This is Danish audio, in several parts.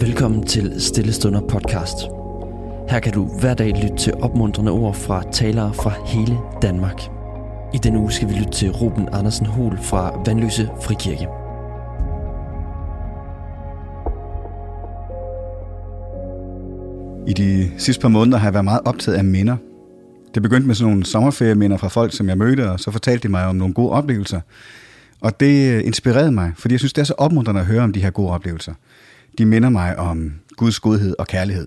Velkommen til Stillestunder podcast. Her kan du hver dag lytte til opmuntrende ord fra talere fra hele Danmark. I denne uge skal vi lytte til Ruben Andersen Hol fra Vandløse Frikirke. I de sidste par måneder har jeg været meget optaget af minder. Det begyndte med sådan nogle sommerferieminder fra folk, som jeg mødte, og så fortalte de mig om nogle gode oplevelser. Og det øh, inspirerede mig, fordi jeg synes, det er så opmuntrende at høre om de her gode oplevelser. De minder mig om Guds godhed og kærlighed.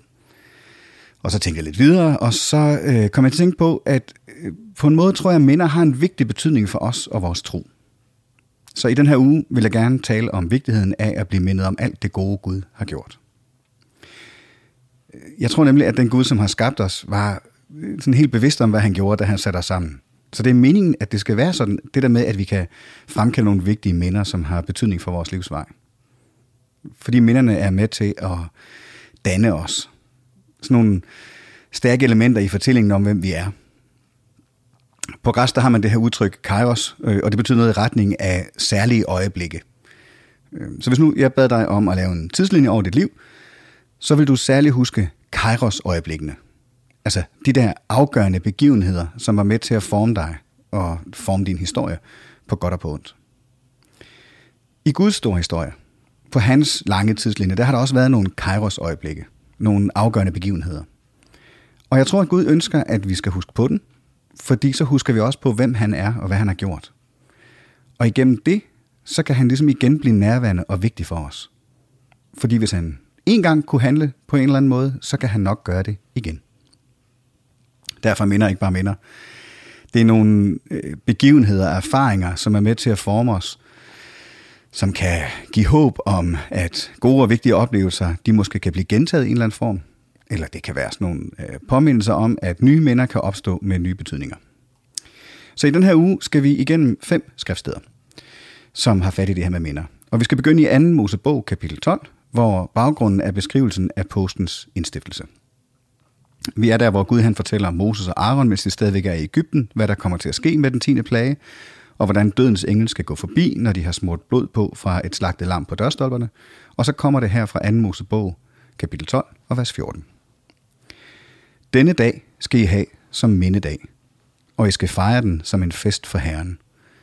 Og så tænkte jeg lidt videre, og så øh, kom jeg til at tænke på, at øh, på en måde tror jeg, at minder har en vigtig betydning for os og vores tro. Så i den her uge vil jeg gerne tale om vigtigheden af at blive mindet om alt det gode Gud har gjort. Jeg tror nemlig, at den Gud, som har skabt os, var øh, sådan helt bevidst om, hvad han gjorde, da han satte os sammen. Så det er meningen, at det skal være sådan, det der med, at vi kan fremkalde nogle vigtige minder, som har betydning for vores livsvej. Fordi minderne er med til at danne os. Sådan nogle stærke elementer i fortællingen om, hvem vi er. På græs, der har man det her udtryk kairos, øh, og det betyder noget i retning af særlige øjeblikke. Øh, så hvis nu jeg bad dig om at lave en tidslinje over dit liv, så vil du særligt huske kairos-øjeblikkene. Altså de der afgørende begivenheder, som var med til at forme dig og forme din historie på godt og på ondt. I Guds store historie, på hans lange tidslinje, der har der også været nogle kairos-øjeblikke, nogle afgørende begivenheder. Og jeg tror, at Gud ønsker, at vi skal huske på den, fordi så husker vi også på, hvem han er og hvad han har gjort. Og igennem det, så kan han ligesom igen blive nærværende og vigtig for os. Fordi hvis han en gang kunne handle på en eller anden måde, så kan han nok gøre det igen. Derfor minder ikke bare minder. Det er nogle øh, begivenheder og erfaringer, som er med til at forme os, som kan give håb om, at gode og vigtige oplevelser, de måske kan blive gentaget i en eller anden form, eller det kan være sådan nogle øh, påmindelser om, at nye minder kan opstå med nye betydninger. Så i den her uge skal vi igennem fem skriftsteder, som har fat i det her med minder. Og vi skal begynde i 2. Mosebog, kapitel 12, hvor baggrunden er beskrivelsen af postens indstiftelse. Vi er der, hvor Gud han fortæller Moses og Aaron, mens de stadigvæk er i Ægypten, hvad der kommer til at ske med den tiende plage, og hvordan dødens engel skal gå forbi, når de har smurt blod på fra et slagtet lam på dørstolperne. Og så kommer det her fra 2. Mosebog, kapitel 12 og vers 14. Denne dag skal I have som mindedag, og I skal fejre den som en fest for Herren.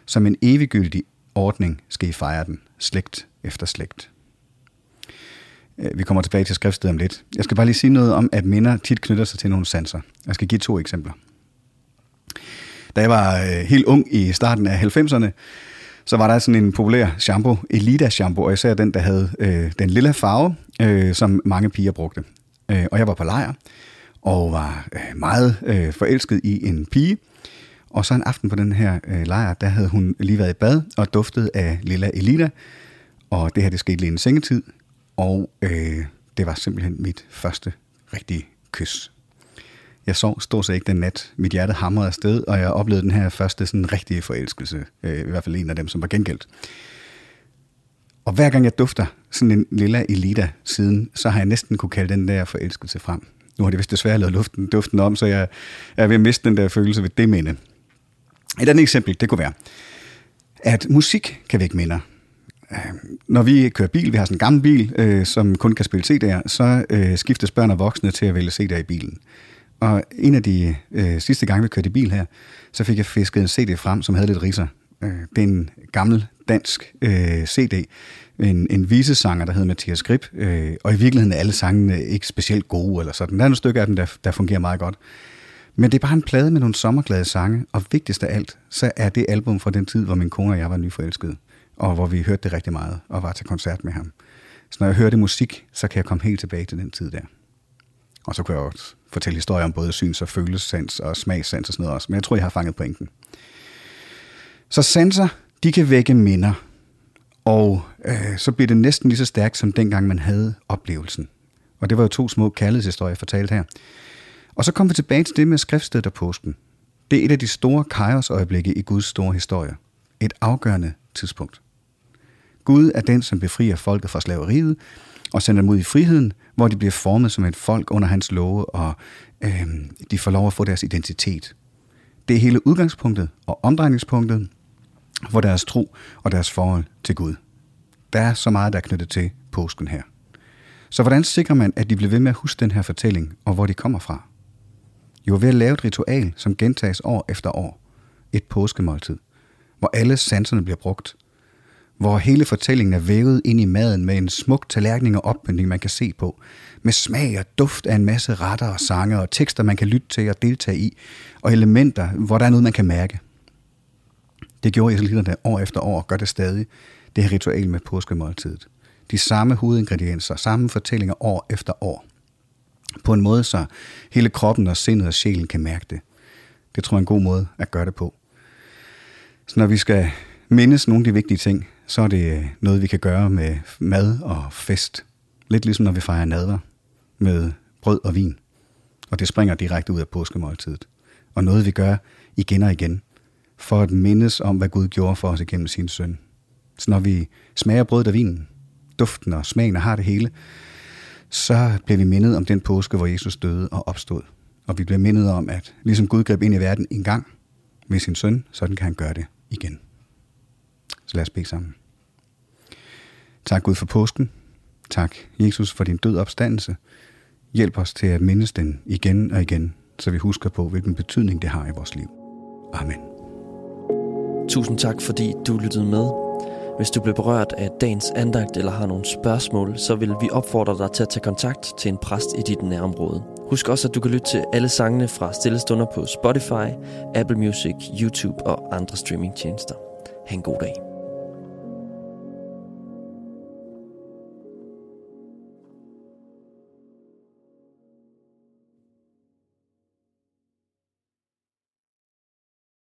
Som en eviggyldig ordning skal I fejre den, slægt efter slægt. Øh, vi kommer tilbage til skriftstedet om lidt. Jeg skal bare lige sige noget om, at minder tit knytter sig til nogle sanser. Jeg skal give to eksempler. Da jeg var øh, helt ung i starten af 90'erne, så var der sådan en populær shampoo, Elida shampoo, og især den, der havde øh, den lille farve, øh, som mange piger brugte. Øh, og jeg var på lejr, og var øh, meget øh, forelsket i en pige. Og så en aften på den her øh, lejr, der havde hun lige været i bad og duftet af lilla Elida. Og det her, det skete lige en sengetid. Og øh, det var simpelthen mit første rigtige kys. Jeg sov stort set ikke den nat. Mit hjerte hamrede afsted, og jeg oplevede den her første sådan rigtige forelskelse. Øh, I hvert fald en af dem, som var gengældt. Og hver gang jeg dufter sådan en lille Elida siden, så har jeg næsten kunne kalde den der forelskelse frem. Nu har det vist desværre lavet luften, duften om, så jeg er ved at miste den der følelse ved det minde. Et andet eksempel, det kunne være, at musik kan vække minder. Øhm, når vi kører bil, vi har sådan en gammel bil, øh, som kun kan spille CD'er, så øh, skiftes børn og voksne til at vælge CD'er i bilen. Og en af de øh, sidste gange, vi kørte i bil her, så fik jeg fisket en CD frem, som havde lidt riser. Øh, det er en gammel dansk øh, CD, en, en visesanger, der hedder Mathias Grip, øh, og i virkeligheden er alle sangene ikke specielt gode eller sådan. Der er nogle stykker af dem, der, der fungerer meget godt. Men det er bare en plade med nogle sommerglade sange, og vigtigst af alt, så er det album fra den tid, hvor min kone og jeg var nyforelskede og hvor vi hørte det rigtig meget, og var til koncert med ham. Så når jeg hørte musik, så kan jeg komme helt tilbage til den tid der. Og så kan jeg også fortælle historier om både syns- og følelsesans og smagssans og sådan noget også, men jeg tror, jeg har fanget pointen. Så sanser, de kan vække minder, og øh, så bliver det næsten lige så stærkt, som dengang man havde oplevelsen. Og det var jo to små kærlighedshistorier, jeg fortalte her. Og så kom vi tilbage til det med skriftstedet og påsken. Det er et af de store kajosøjeblikke i Guds store historie. Et afgørende tidspunkt. Gud er den, som befrier folket fra slaveriet og sender dem ud i friheden, hvor de bliver formet som et folk under hans love, og øh, de får lov at få deres identitet. Det er hele udgangspunktet og omdrejningspunktet for deres tro og deres forhold til Gud. Der er så meget, der er knyttet til påsken her. Så hvordan sikrer man, at de bliver ved med at huske den her fortælling, og hvor de kommer fra? Jo, ved at lave et ritual, som gentages år efter år. Et påskemåltid, hvor alle sanserne bliver brugt. Hvor hele fortællingen er vævet ind i maden med en smuk tallerken og opbygning, man kan se på. Med smag og duft af en masse retter og sange og tekster, man kan lytte til og deltage i. Og elementer, hvor der er noget, man kan mærke. Det gjorde israelitterne år efter år og gør det stadig, det her ritual med påskemåltidet. De samme hovedingredienser, samme fortællinger år efter år. På en måde, så hele kroppen og sindet og sjælen kan mærke det. Det tror jeg er en god måde at gøre det på. Så når vi skal mindes nogle af de vigtige ting, så er det øh, noget, vi kan gøre med mad og fest. Lidt ligesom når vi fejrer nadver med brød og vin. Og det springer direkte ud af påskemåltidet. Og noget, vi gør igen og igen, for at mindes om, hvad Gud gjorde for os igennem sin søn. Så når vi smager brødet og vinen, duften og smagen og har det hele, så bliver vi mindet om den påske, hvor Jesus døde og opstod. Og vi bliver mindet om, at ligesom Gud greb ind i verden en gang med sin søn, sådan kan han gøre det igen. Så lad os bede sammen. Tak Gud for påsken. Tak Jesus for din død opstandelse. Hjælp os til at mindes den igen og igen, så vi husker på, hvilken betydning det har i vores liv. Amen. Tusind tak, fordi du lyttede med. Hvis du blev berørt af dagens andagt eller har nogle spørgsmål, så vil vi opfordre dig til at tage kontakt til en præst i dit nærområde. Husk også, at du kan lytte til alle sangene fra Stillestunder på Spotify, Apple Music, YouTube og andre streamingtjenester. Ha' en god dag.